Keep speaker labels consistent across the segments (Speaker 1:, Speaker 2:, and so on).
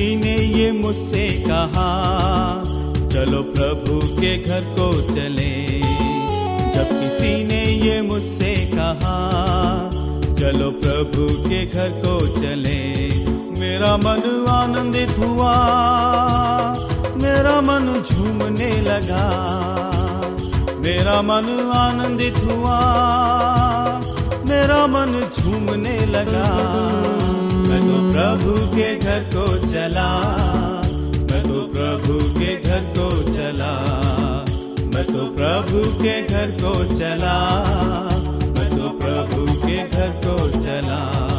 Speaker 1: किसी ने ये मुझसे कहा, चलो प्रभु के घर को चले। जब किसी ने ये मुझसे कहा, चलो प्रभु के घर को चले। मेरा मन आनंदित हुआ, मेरा मन झूमने लगा। मेरा मन आनंदित हुआ, मेरा मन झूमने लगा। प्रभु के घर को चला। मैं तो प्रभु के घर को चला। मैं तो प्रभु के घर को चला। मैं तो प्रभु के घर को चला।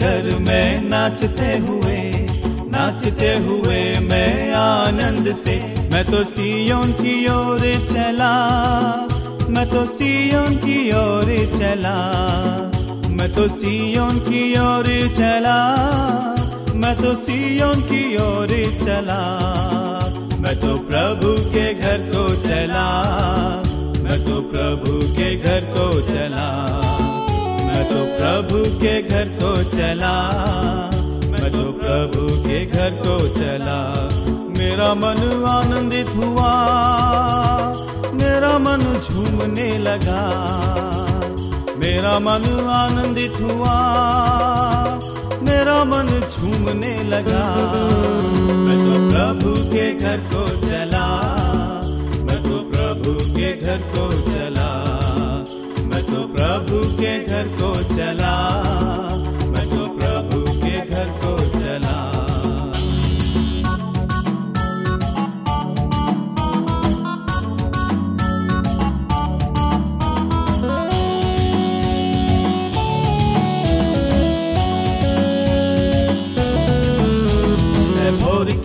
Speaker 1: झूम में नाचते हुए नाचते हुए मैं आनंद से, मैं तो सियोन की ओर चला, मैं तो सियोन की ओर चला, मैं तो सियोन की ओर चला, मैं तो सियोन की ओर चला, मैं तो प्रभु के घर को चला, मैं तो प्रभु के घर को चला। तो प्रभु के घर को चला। मैं तो प्रभु के घर को चला। मेरा मन आनंदित हुआ। मेरा मन झूमने लगा। मेरा मन आनंदित हुआ। मेरा मन झूमने लगा। मैं तो प्रभु के घर को चला। मैं तो प्रभु के घर को चला। तो प्रभु के घर को चला। मैं तो प्रभु के घर को चला।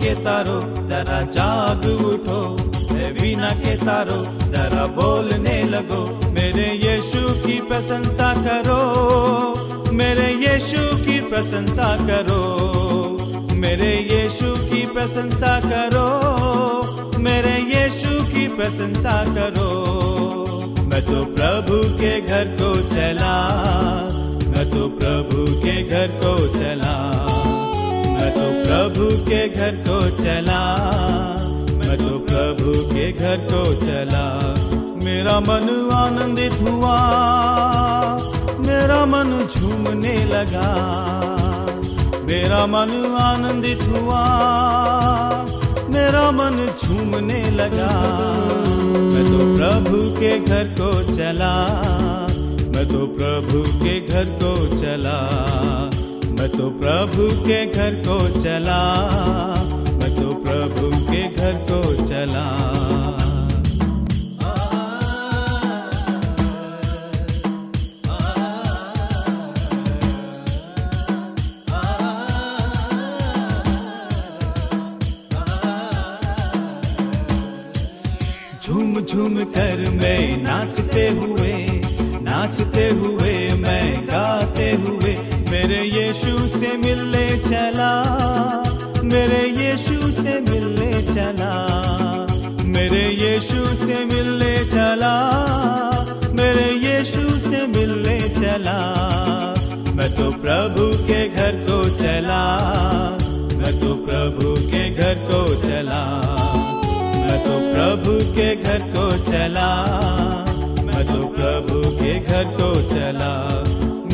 Speaker 1: के तारो जरा जाग उठो। वीणा के तारो जरा बोलने लगो। मेरे यीशु की प्रशंसा करो। मेरे यीशु की प्रशंसा करो। मेरे यीशु की प्रशंसा करो। मेरे यीशु की प्रशंसा करो। मैं तो प्रभु के घर को चला। मैं तो प्रभु के घर को चला। मैं तो प्रभु के घर को चला। मैं तो प्रभु के घर को चला। मेरा मन आनंदित हुआ, मेरा मन झूमने लगा। मेरा मन आनंदित हुआ, मेरा मन झूमने लगा। मैं तो प्रभु के घर को चला, मैं तो प्रभु के घर को चला, मैं तो प्रभु के घर को चला, मैं तो प्रभु के घर को चला। चला। मैं तो प्रभु के घर को चला। मैं तो प्रभु के घर को चला। मैं तो प्रभु के घर को चला। मैं तो प्रभु के घर को चला।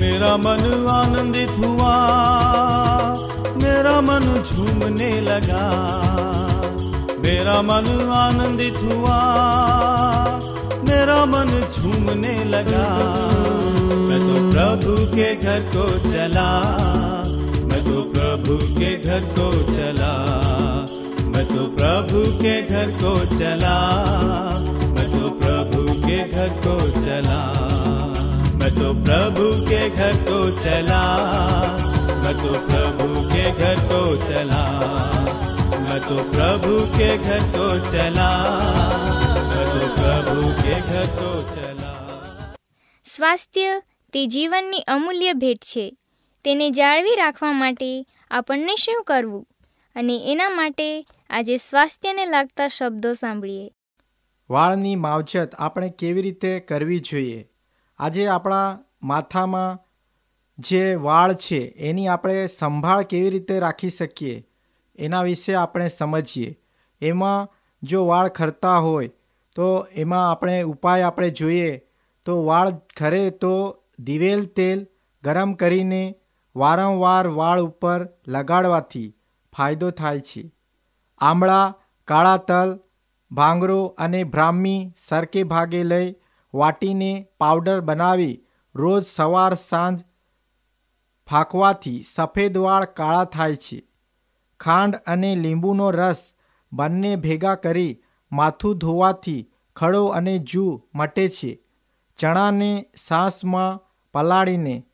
Speaker 1: मेरा मन आनंदित हुआ। मेरा मन झूमने लगा। मेरा मन आनंदित हुआ। मेरा मन झूमने लगा। मैं तो प्रभु के घर को चला। मैं तो प्रभु के घर को चला। मैं तो प्रभु के घर को चला। मैं तो प्रभु के घर को चला। मैं तो प्रभु के घर को चला। मैं तो प्रभु के घर को चला। मैं तो प्रभु के घर को चला। જતો ચલા.
Speaker 2: સ્વાસ્થ્ય તે જીવનની અમૂલ્ય ભેટ છે. તેને જાળવી રાખવા માટે આપણને શું કરવું? અને એના માટે આજે સ્વાસ્થ્યને લાગતા શબ્દો સાંભળીએ.
Speaker 3: વાળની માવજત આપણે કેવી રીતે કરવી જોઈએ? આજે આપણા માથામાં જે વાળ છે એની આપણે સંભાળ કેવી રીતે રાખી શકીએ? એના વિશે આપણે સમજીએ. એમાં જો વાળ ખરતા હોય તો એમાં આપણે ઉપાય આપણે જોઈએ તો વાળ ખરે તો દિવેલ તેલ ગરમ કરીને વારંવાર વાળ ઉપર લગાડવાથી ફાયદો થાય છે. આમળા, કાળા તલ, ભાંગરો અને બ્રાહ્મી સરકે ભાગે લઈ વાટીને પાવડર બનાવી રોજ સવાર સાંજ ફાંકવાથી સફેદ વાળ કાળા થાય છે. ખાંડ અને લીંબુનો રસ બંને ભેગા કરી માથું ધોવાથી ખડો અને જૂ મટે છે. ચણાને સાસમાં પલાળીને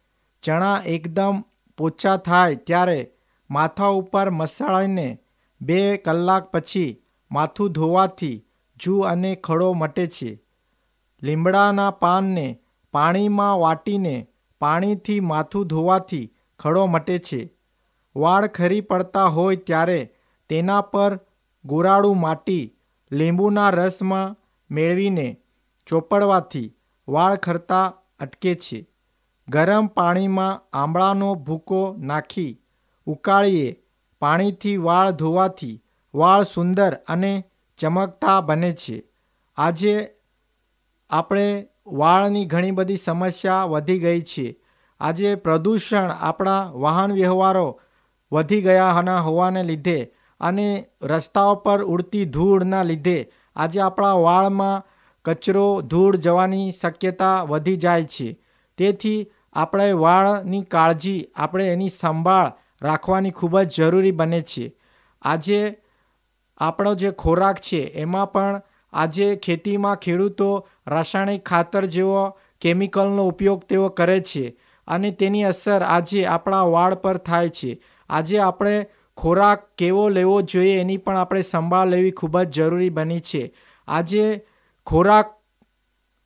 Speaker 3: ચણા એકદમ પોચા થાય ત્યારે માથા ઉપર મસાળીને બે કલાક પછી માથું ધોવાથી જૂ અને ખડો મટે છે. લીમડાના પાનને પાણીમાં વાટીને પાણીથી માથું ધોવાથી ખડો મટે છે. વાળ ખરી પડતા હોય ત્યારે તેના પર ગોરાળું માટી લીંબુના રસમાં મેળવીને ચોપડવાથી વાળ ખરતા અટકે છે. ગરમ પાણીમાં આંબળાનો ભૂકો નાખી ઉકાળીએ. પાણીથી વાળ ધોવાથી વાળ સુંદર અને ચમકતા બને છે. આજે આપણે વાળની ઘણી બધી સમસ્યા વધી ગઈ છે. આજે પ્રદૂષણ આપણા વાહન વ્યવહારો વધી ગયાના હોવાને લીધે અને રસ્તાઓ પર ઉડતી ધૂળના લીધે આજે આપણા વાળમાં કચરો, ધૂળ જવાની શક્યતા વધી જાય છે. તેથી આપણે વાળની કાળજી, આપણે એની સંભાળ રાખવાની ખૂબ જ જરૂરી બને છે. આજે આપણો જે ખોરાક છે, એમાં પણ આજે ખેતીમાં ખેડૂતો રાસાયણિક ખાતર જેવો કેમિકલનો ઉપયોગ તેઓ કરે છે અને તેની અસર આજે આપણા વાળ પર થાય છે. આજે આપણે ખોરાક કેવો લેવો જોઈએ એની પણ આપણે સંભાળ લેવી ખૂબ જ જરૂરી બની છે. આજે ખોરાક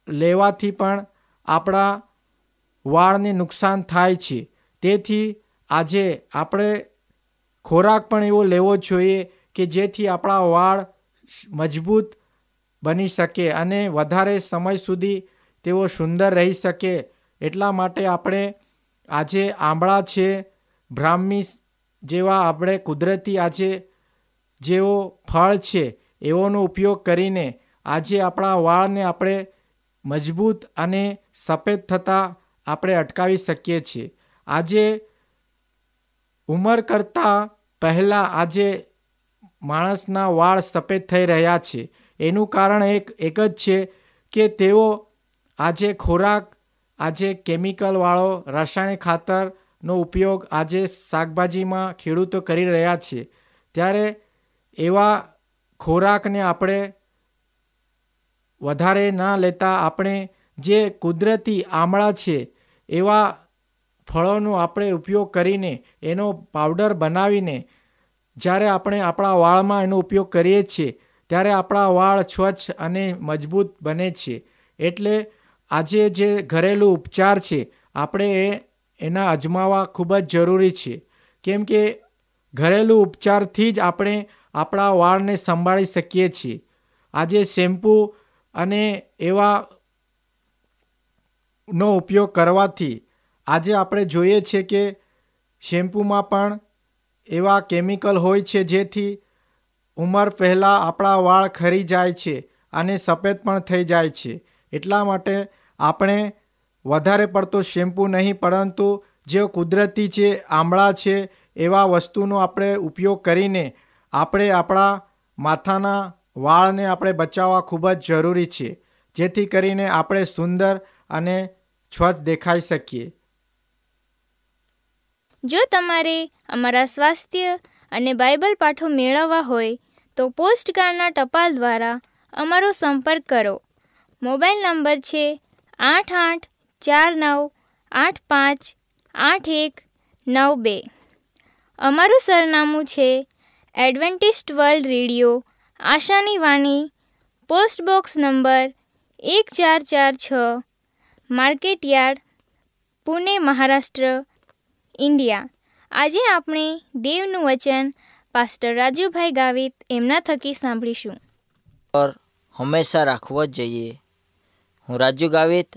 Speaker 3: લેવાથી પણ આપણા વાળને નુકસાન થાય છે. તેથી આજે આપણે ખોરાક પણ એવો લેવો જોઈએ કે જેથી આપણા વાળ મજબૂત બની શકે અને વધારે સમય સુધી તેઓ સુંદર રહી શકે. એટલા માટે આપણે આજે આંબળા છે બ્રાહ્મી જેવા આપણે કુદરતી આજે જેવો ફળ છે એવોનો ઉપયોગ કરીને આજે આપણા વાળને આપણે મજબૂત અને સફેદ થતાં આપણે અટકાવી શકીએ છીએ. આજે ઉંમર કરતાં પહેલાં આજે માણસના વાળ સફેદ થઈ રહ્યા છે. એનું કારણ એક એક જ છે કે તેઓ આજે ખોરાક, આજે કેમિકલવાળો રાસાયણિક ખાતરનો ઉપયોગ આજે શાકભાજીમાં ખેડૂતો કરી રહ્યા છે. ત્યારે એવા ખોરાકને આપણે વધારે ના લેતા આપણે જે કુદરતી આમળા છે, એવા ફળોનો આપણે ઉપયોગ કરીને એનો પાવડર બનાવીને જ્યારે આપણે આપણા વાળમાં એનો ઉપયોગ કરીએ છીએ, ત્યારે આપણા વાળ સ્વચ્છ અને મજબૂત બને છે. એટલે આજે જે ઘરેલું ઉપચાર છે, આપણે એ એના અજમાવવા ખૂબ જ જરૂરી છે. કેમ કે ઘરેલું ઉપચારથી જ આપણે આપણા વાળને સંભાળી શકીએ છીએ. આજે શેમ્પૂ અને એવા નો ઉપયોગ કરવાથી આજે આપણે જોઈએ છીએ કે શેમ્પૂમાં પણ એવા કેમિકલ હોય છે જેથી ઉંમર પહેલાં આપણા વાળ ખરી જાય છે અને સફેદ પણ થઈ જાય છે. એટલા માટે આપણે વધારે પડતો શેમ્પૂ નહીં, પરંતુ જે કુદરતી છે, આમળા છે, એવા વસ્તુનો આપણે ઉપયોગ કરીને આપણે આપણા માથાના વાળને આપણે બચાવવા ખૂબ જ જરૂરી છે, જેથી કરીને આપણે સુંદર અને સ્વચ્છ દેખાઈ શકીએ.
Speaker 2: જો તમારે અમારા સ્વાસ્થ્ય અને બાઇબલ પાઠો મેળવવા હોય, તો પોસ્ટકાર્ડના ટપાલ દ્વારા અમારો સંપર્ક કરો. મોબાઈલ નંબર છે આઠ આઠ ચાર નવ આઠ પાંચ આઠ એક નવ બે. અમારું સરનામું છે એડવેન્ટિસ્ટ વર્લ્ડ રેડિયો, આશાની વાણી, પોસ્ટ બોક્સ નંબર એક ચાર ચાર છ market yard Pune, Maharashtra, India. આજે આપણે દેવનું વચન પાસ્ટર રાજુભાઈ ગાવિત એમના થકી સાંભળીશું.
Speaker 4: પર હંમેશા રાખવો જ જોઈએ. હું રાજુ ગાવિત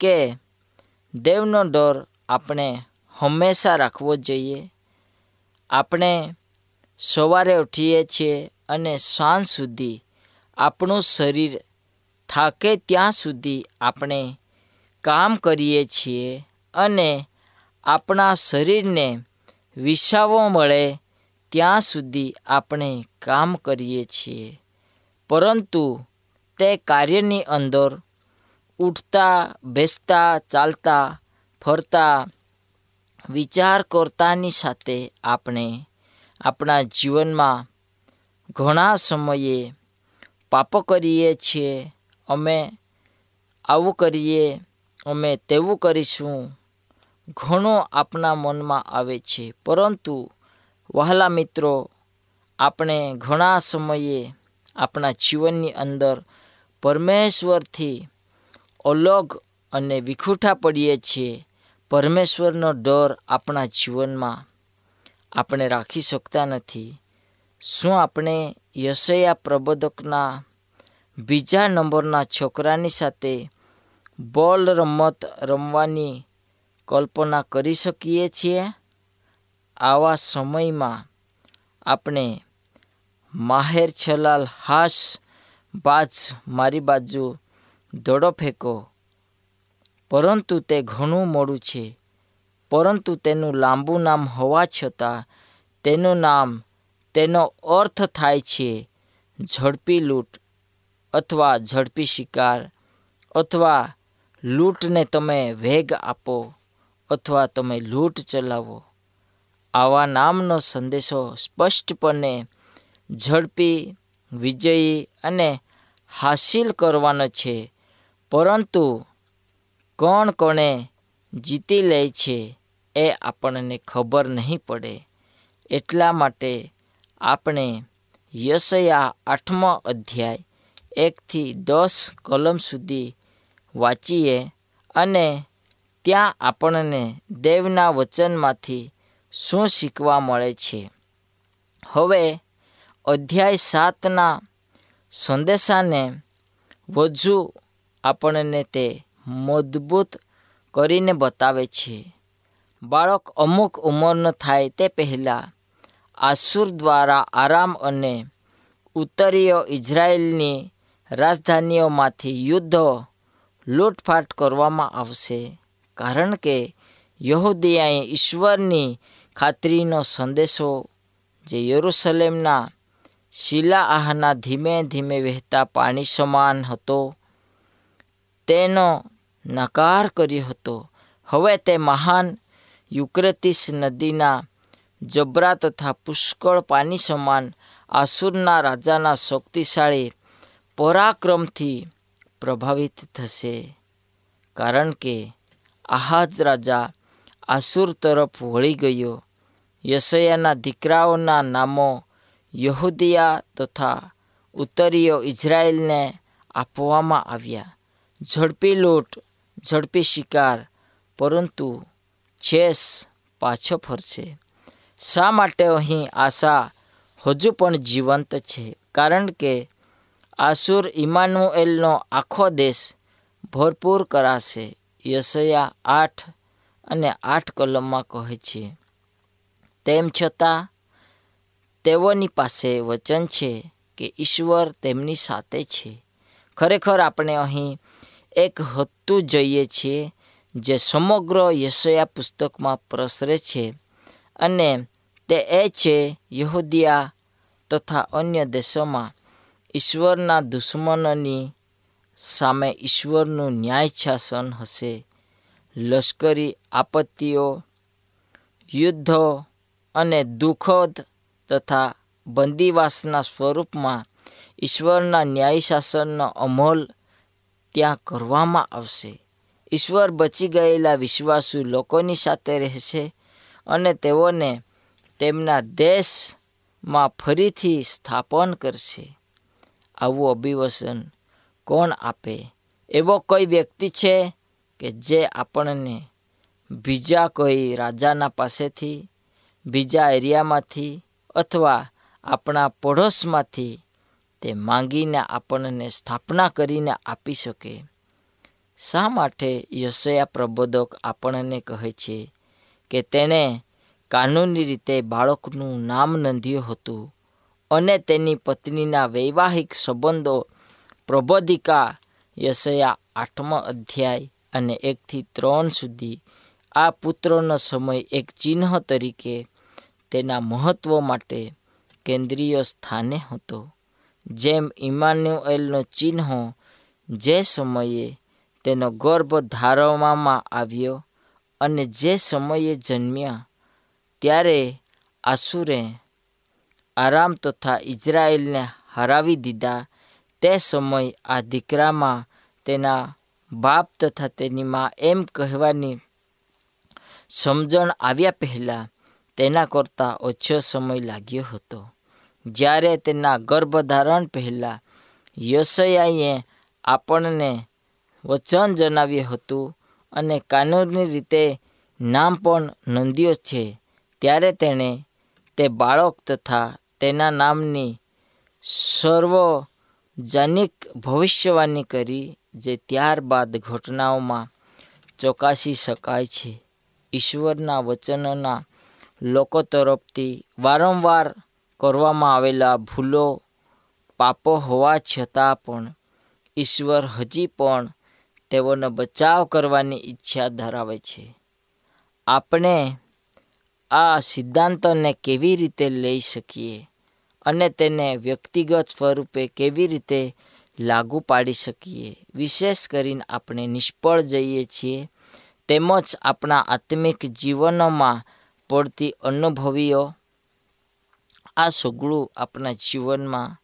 Speaker 4: કે દેવનો ડર આપણે હંમેશા રાખવો જોઈએ. આપણે સવારે ઉઠીએ છીએ અને સાંજ સુધી આપણું શરીર થાકે ત્યાં સુધી આપણે કામ કરીએ છીએ અને આપણા શરીરને વિસાવો મળે ત્યાં સુધી આપણે કામ કરીએ છીએ. પરંતુ તે કાર્યની અંદર ઉઠતા, બેસતા, ચાલતા, ફરતા વિચાર કરતાની સાથે આપણે આપણા જીવનમાં ઘણા સમયે પાપ કરીએ છીએ, અમે આવું કરીએ, અમે તેવું કરીશું, ઘણો આપણા મનમાં આવે છે. પરંતુ વહાલા મિત્રો, આપણે ઘણા સમયે આપણા જીવનની અંદર પરમેશ્વરથી અલગ અને વિખૂટા પડીએ છીએ. પરમેશ્વરનો ડર આપણા જીવનમાં આપણે રાખી શકતા નથી. શું આપણે યશયા પ્રબોધકના બીજા નંબરના છોકરાની સાથે બોલ રમત રમવાની કલ્પના કરી શકીએ છીએ? આવા સમયમાં આપણે માહેર છલાલ હાસ બાજ મારી બાજુ દડો ફેંકો. પરંતુ તે ઘણું મોડું છે. પરંતુ તેનું લાંબુ નામ હોવા છતાં તેનું નામ, તેનો અર્થ થાય છે ઝડપી લૂંટ અથવા ઝડપી શિકાર અથવા લૂંટને તમે વેગ આપો અથવા તમે લૂંટ ચલાવો. આવા નામનો સંદેશો સ્પષ્ટપણે ઝડપી, વિજયી અને હાસિલ કરવાનો છે. પરંતુ કોણ કોણે જીતી લે છે એ આપણને ખબર નહીં પડે. એટલા માટે આપણે યશયા આઠમો અધ્યાય એકથી દસ કલમ સુધી વાંચીએ અને ત્યાં આપણને દેવના વચનમાંથી શું શીખવા મળે છે. હવે અધ્યાય સાતના સંદેશાને વધુ આપણને તે મજબૂત કરીને બતાવે છે. બાળક અમુક ઉંમરનો થાય તે પહેલાં આસુર દ્વારા આરામ અને ઉત્તરીય ઇઝરાયેલની રાજધાનીઓમાંથી યુદ્ધ લૂંટફાટ કરવામાં આવશે. કારણ કે યહૂદીયાએ ઈશ્વરની ખાતરીનો સંદેશો, જે યરૂશલેમના શિલાઆહના ધીમે ધીમે વહેતા પાણી સમાન હતો તેનો નકાર કર્યો હતો. હવે તે મહાન યુક્રેતિસ નદીના જબરા તથા પુષ્કળ પાણી સમાન આસુરના રાજાના શક્તિશાળી પરાક્રમથી પ્રભાવિત થશે. કારણ કે આહાજ રાજા આસુર તરફ વળી ગયો. યશયાના દીકરાઓના નામો યહૂદિયા તથા ઉત્તરીય ઇઝરાયેલને આપવામાં આવ્યા. ઝડપી લૂંટ, ઝડપી શિકાર, પરંતુ છેસ પાછો ફરશે. શા માટે અહીં આશા હજુ પણ જીવંત છે? કારણ કે આસુર ઇમાનુએલનો આખો દેશ ભરપૂર કરાશે, યશયા આઠ અને આઠ કલમમાં કહે છે. તેમ છતાં, તેઓની પાસે વચન છે કે ઈશ્વર તેમની સાથે છે. ખરેખર આપણે અહીં એક હતું જોઈએ છીએ જે સમગ્ર યશયા પુસ્તકમાં પ્રસરે છે અને તે એ છે યહૂદિયા તથા અન્ય દેશોમાં ઈશ્વરના દુશ્મનોની સામે ઈશ્વરનું ન્યાય શાસન હશે. લશ્કરી આપત્તિઓ, યુદ્ધો અને દુઃખદ તથા બંદીવાસના સ્વરૂપમાં ઈશ્વરના ન્યાય શાસનનો અમલ ત્યાં કરવામાં આવશે. ઈશ્વર બચી ગયેલા વિશ્વાસુ લોકોની સાથે રહેશે અને તેઓને તેમના દેશમાં ફરીથી સ્થાપન કરશે. આવું અભિવસન કોણ આપે? એવો કોઈ વ્યક્તિ છે કે જે આપણને બીજા કોઈ રાજાના પાસેથી, બીજા એરિયામાંથી અથવા આપણા પડોશમાંથી તે માંગીને આપણને સ્થાપના કરીને આપી શકે. શા માટે યશયા પ્રબોધક આપણને કહે છે કે તેણે કાનૂની રીતે બાળકનું નામ નોંધ્યું હતું અને તેની પત્નીના વૈવાહિક સંબંધો પ્રબોધિકા યશયા આઠમો અધ્યાય અને એકથી ત્રણ સુધી. આ પુત્રનો સમય એક ચિહ્ન તરીકે તેના મહત્ત્વ માટે કેન્દ્રીય સ્થાને હતો. જેમ ઇમાન્યુએલનું ચિહ્નો જે સમયે તેનો ગર્ભ ધારવામાં આવ્યો અને જે સમયે જન્મ્યા, ત્યારે આસુરે આરામ તથા ઇઝરાયેલને હરાવી દીધા. તે સમય આ દીકરામાં તેના બાપ તથા તેની મા એમ કહેવાની સમજણ આવ્યા પહેલાં તેના કરતાં ઓછો સમય લાગ્યો હતો. જ્યારે તેના ગર્ભધારણ પહેલાં યશયાએ આપણને વચન જણાવ્યું હતું અને કાનૂની રીતે નામ પણ નોંધ્યો છે, ત્યારે તેણે તે બાળક તથા તેના નામની સર્વજનિક ભવિષ્યવાણી કરી, જે ત્યારબાદ ઘટનાઓમાં ચોકાસી શકાય છે. ઈશ્વરના વચનોના લોકો તરફથી વારંવાર કરવામાં આવેલા ભૂલો પાપો હોવા છતાં પણ ઈશ્વર હજી પણ તેઓનો બચાવ કરવાની ઈચ્છા ધરાવે છે. આપણે આ સિદ્ધાંતોને કેવી રીતે લઈ શકીએ અને તેને વ્યક્તિગત સ્વરૂપે કેવી રીતે લાગુ પાડી શકીએ? વિશેષ કરીને આપણે નિષ્ફળ જઈએ છીએ તેમજ આપણા આત્મિક જીવનોમાં પડતી અનુભવીઓ આ સગળું આપણા જીવનમાં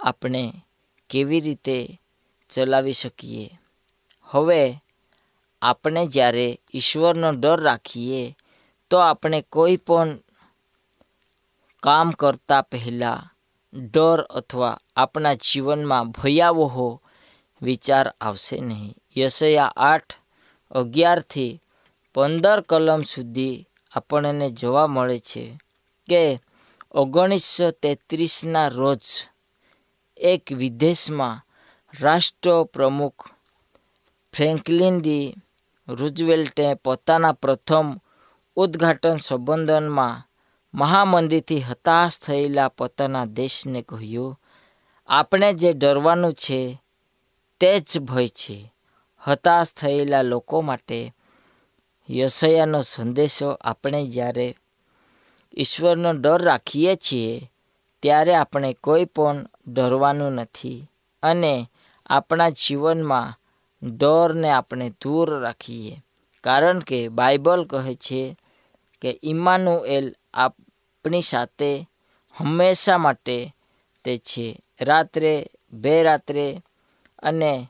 Speaker 4: આપણે કેવી રીતે ચલાવી શકીએ? હવે આપણે જ્યારે ઈશ્વરનો ડર રાખીએ, તો આપણે કોઈ પણ કામ કરતા પહેલાં ડર અથવા આપણા જીવનમાં ભયાવહો વિચાર આવશે નહીં. યશયા આઠ, અગિયારથી પંદર કલમ સુધી આપણને જોવા મળે છે કે ઓગણીસો તેત્રીસના રોજ એક વિદેશમાં રાષ્ટ્ર પ્રમુખ ફ્રેન્કલિન ડી રૂઝવેલ્ટે પોતાના પ્રથમ ઉદ્ઘાટન સંબોધનમાં મહામંદીથી હતાશ થયેલા પોતાના દેશને કહ્યું, આપણે જે ડરવાનું છે તે જ ભય છે. હતાશ થયેલા લોકો માટે યશયાનો સંદેશો આપણે જ્યારે ઈશ્વરનો ડર રાખીએ છીએ, ત્યારે આપણે કોઈ પણ ડરવાનું નથી. અને આપણા જીવનમાં ડરને આપણે દૂર રાખીએ. કારણ કે બાઇબલ કહે છે કે ઇમાનુએલ આપણી સાથે હંમેશા માટે તે છે. રાત્રે, બે રાત્રે અને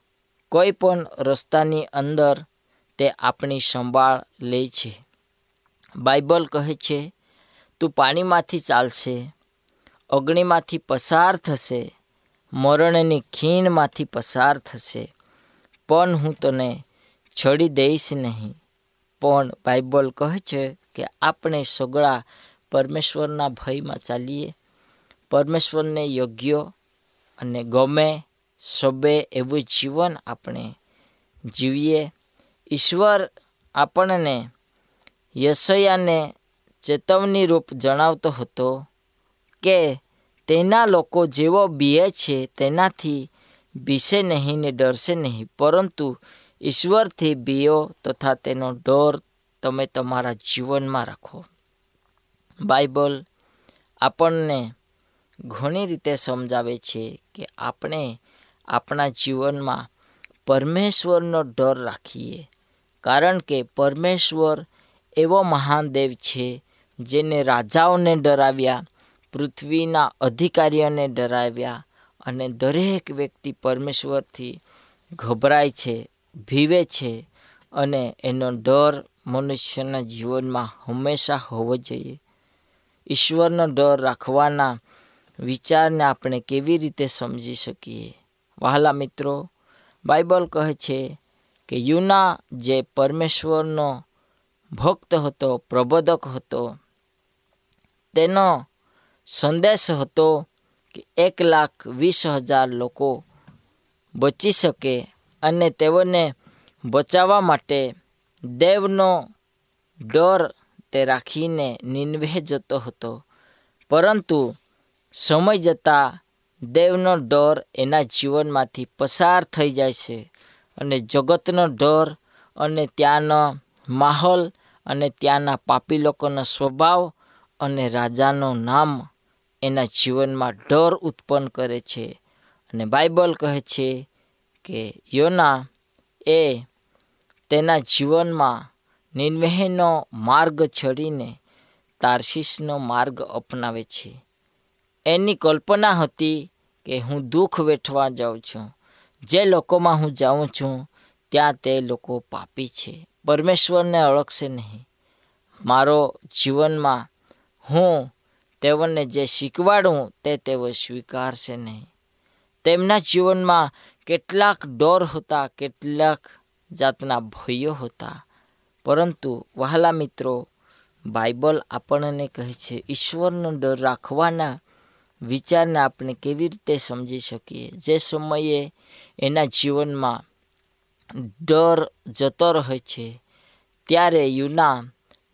Speaker 4: કોઈ પણ રસ્તાની અંદર તે આપણી સંભાળ લે છે. બાઇબલ કહે છે તું પાણીમાંથી ચાલશે, અગ્નિમાંથી પસાર થશે, મરણની ખીણમાંથી પસાર થશે. પણ હું તને છડી દઈશ નહીં. પણ બાઇબલ કહે છે કે આપણે સગળા પરમેશ્વરના ભયમાં ચાલીએ. પરમેશ્વરને યોગ્ય અને ગમે સબે એવું જીવન આપણે જીવીએ. ઈશ્વર આપણને યશયાને ચેતવણી રૂપ જણાવતો હતો કે તેના લોકો જેવો બીએ છે, તેનાથી બીશે નહીં ને ડરશે નહીં. પરંતુ ઈશ્વરથી બીઓ તથા તેનો ડર તમે તમારા જીવનમાં રાખો. બાઇબલ આપણને ઘણી રીતે સમજાવે છે કે આપણે આપણા જીવનમાં પરમેશ્વરનો ડર રાખીએ. કારણ કે પરમેશ્વર એવો મહાન દેવ છે જેને રાજાઓને ડરાવ્યા, પૃથ્વીના અધિકારીઓને ડરાવ્યા અને દરેક વ્યક્તિ પરમેશ્વરથી ગભરાય છે, ભીવે છે અને એનો ડર મનુષ્યના જીવનમાં હંમેશા હોવો જોઈએ. ઈશ્વરનો ડર રાખવાના વિચારને આપણે કેવી રીતે સમજી શકીએ? વહાલા મિત્રો, બાઇબલ કહે છે કે યુના જે પરમેશ્વરનો ભક્ત હતો, પ્રબોધક હતો તેનો સંદેશ હતો કે એક લાખ વીસ હજાર લોકો બચી શકે અને તેઓને બચાવવા માટે દેવનો ડર તે રાખીને નિનવે જતો હતો. પરંતુ સમય જતાં દેવનો ડર એના જીવનમાંથી પસાર થઈ જાય છે અને જગતનો ડર અને ત્યાંનો માહોલ અને ત્યાંના પાપી લોકોનો સ્વભાવ અને રાજાનું નામ એના જીવનમાં ડર ઉત્પન્ન કરે છે. અને બાઇબલ કહે છે કે યોના એ તેના જીવનમાં નિર્વહેનો માર્ગ છડીને તારશીસનો માર્ગ અપનાવે છે. એની કલ્પના હતી કે હું દુઃખ વેઠવા જાઉં છું. જે લોકોમાં હું જાઉં છું, ત્યાં તે લોકો પાપી છે. પરમેશ્વરને ઓળખશે નહીં. મારો જીવનમાં હું તેઓને જે શીખવાડું તે તેઓ સ્વીકારશે નહીં. તેમના જીવનમાં કેટલાક ડર હતા, કેટલાક જાતના ભયો હતા. પરંતુ વહાલા મિત્રો, બાઇબલ આપણને કહે છે, ઈશ્વરનો ડર રાખવાના વિચારને આપણે કેવી રીતે સમજી શકીએ? જે સમયે એના જીવનમાં ડર જતો રહે છે, ત્યારે યુના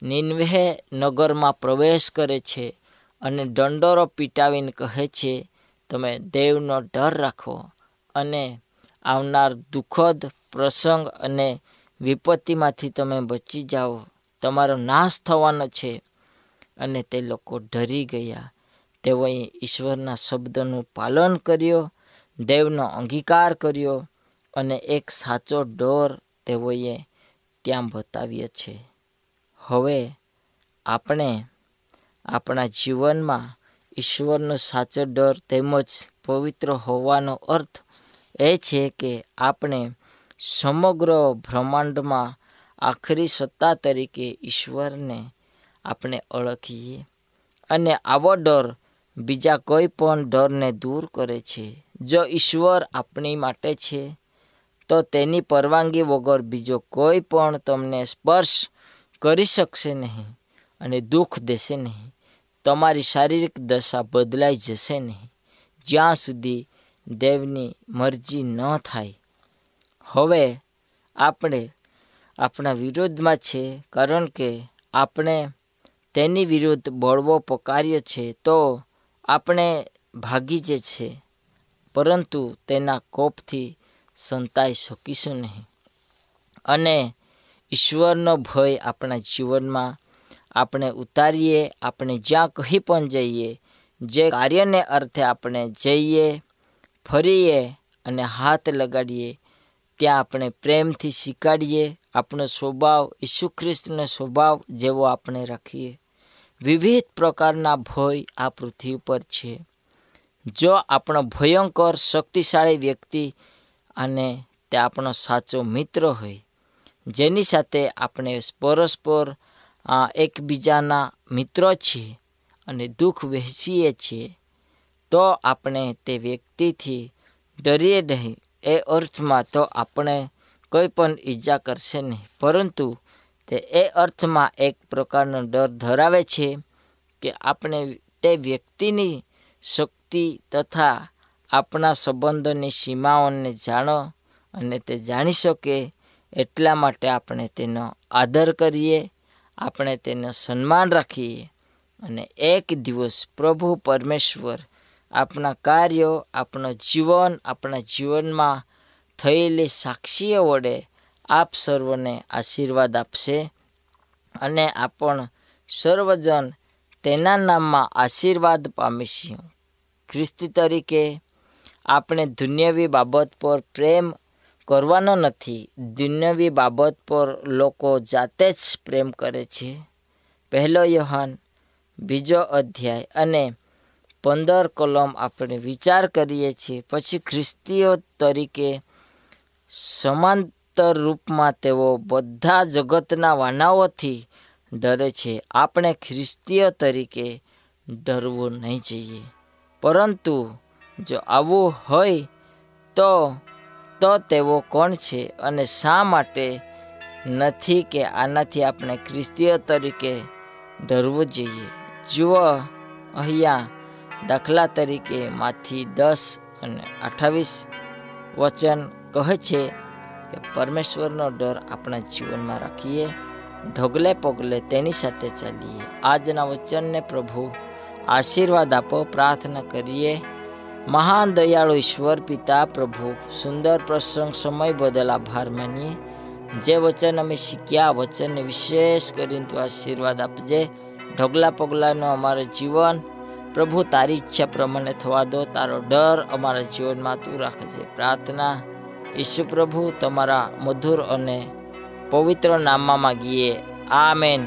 Speaker 4: નિન્વેહ નગરમાં પ્રવેશ કરે છે અને દંડોરો પીટાવીને કહે છે, તમે દેવનો ડર રાખો અને આવનાર દુઃખદ પ્રસંગ અને વિપત્તિમાંથી તમે બચી જાઓ. તમારો નાશ થવાનો છે. અને તે લોકો ડરી ગયા. તેઓએ ઈશ્વરના શબ્દનું પાલન કર્યો, દેવનો અંગીકાર કર્યો અને એક સાચો ડર તેઓએ ત્યાં બતાવ્યો છે. હવે આપણે આપણા જીવનમાં ઈશ્વરનો સાચો ડર તેમજ પવિત્ર હોવાનો અર્થ એ છે કે આપણે સમગ્ર બ્રહ્માંડમાં આખરી સત્તા તરીકે ઈશ્વરને આપણે ઓળખીએ અને આવો ડર બીજા કોઈ પણ ડરને દૂર કરે છે. જો ઈશ્વર આપણી માટે છે, તો તેની પરવાનગી વગર બીજો કોઈ પણ તમને સ્પર્શ કરી શકશે નહીં અને દુઃખ દેશે નહીં. તમારી શારીરિક દશા બદલાઈ જશે નહીં. જ્યાં સુધી દેવની મરજી ન થાય. હવે આપણે આપણા વિરોધમાં છે, કારણ કે આપણે તેની વિરુદ્ધ બળવો પકાર્ય છે તો આપણે ભાગી જે છે. પરંતુ તેના કોપથી સંતાઈ શકીશું નહીં. અને ઈશ્વરનો ભય આપણા જીવનમાં. આપણે ઉતારીએ, આપણે જ્યાં કહી પણ જઈએ, જે કાર્યને અર્થે આપણે જઈએ, ફરીએ અને હાથ લગાડીએ, ત્યાં આપણે પ્રેમથી શીખાડીએ આપણો સ્વભાવ ઈસુ ખ્રિસ્તનો સ્વભાવ જેવો આપણે રાખીએ. વિવિધ પ્રકારના ભય આ પૃથ્વી પર છે. જો આપણો ભયંકર શક્તિશાળી વ્યક્તિ અને તે આપણો સાચો મિત્ર હોય જેની સાથે આપણે પરસ્પર એકબીજાના મિત્રો છીએ અને દુઃખ વહેંચીએ છીએ, તો આપણે તે વ્યક્તિથી ડરીએ નહીં. એ અર્થમાં તો આપણે કોઈ પણ ઈજા કરશે નહીં. પરંતુ તે એ અર્થમાં એક પ્રકારનો ડર ધરાવે છે કે આપણે તે વ્યક્તિની શક્તિ તથા આપણા સંબંધોની સીમાઓને જાણો અને તે જાણી શકે એટલા માટે આપણે તેનો આદર કરીએ, આપણે તેનું સન્માન રાખીએ અને એક દિવસ પ્રભુ પરમેશ્વર આપણા કાર્યો આપણું જીવન, આપણા જીવનમાં થયેલી સાક્ષીઓ વડે આપ સર્વને આશીર્વાદ આપશે અને આપણ સર્વજન તેના નામમાં આશીર્વાદ પામીશું. ખ્રિસ્તી તરીકે આપણે દુનિયાવી બાબત પર પ્રેમ કરવાનો નથી. દુન્યવી બાબત પર લોકો જાતે જ પ્રેમ કરે છે. પહેલો યોહાન, બીજો અધ્યાય અને પંદર કલમ આપણે વિચાર કરીએ છીએ. પછી ખ્રિસ્તીઓ તરીકે સમાંતર રૂપમાં તેઓ બધા જગતના વાનાઓથી ડરે છે. આપણે ખ્રિસ્તીય તરીકે ડરવું નહીં જોઈએ. પરંતુ જો આવું હોય તો તો તેઓ કોણ છે અને શા માટે નથી કે આનાથી આપણે ખ્રિસ્તીય તરીકે ડરવું જોઈએ? જુઓ, અહીંયા દાખલા તરીકે માંથી દસ અને અઠાવીસ વચન કહે છે કે પરમેશ્વરનો ડર આપણા જીવનમાં રાખીએ, ઢગલે પગલે તેની સાથે ચાલીએ. આજના વચનને પ્રભુ આશીર્વાદ આપો, પ્રાર્થના કરીએ. મહાન દયાળુ ઈશ્વર, પિતા, પ્રભુ, સુંદર, પ્રસંગ, સમય બદલ આભાર માનીએ. જે વચન અમે શીખ્યા વચનને વિશેષ કરીને તું આશીર્વાદ આપજે. ઢગલા પગલાનું અમારું જીવન, પ્રભુ, તારી ઈચ્છા પ્રમાણે થવા દો. તારો ડર અમારા જીવનમાં તું રાખજે. પ્રાર્થના ઈશુ પ્રભુ, તમારા મધુર અને પવિત્ર નામમાં માગીએ. આમેન.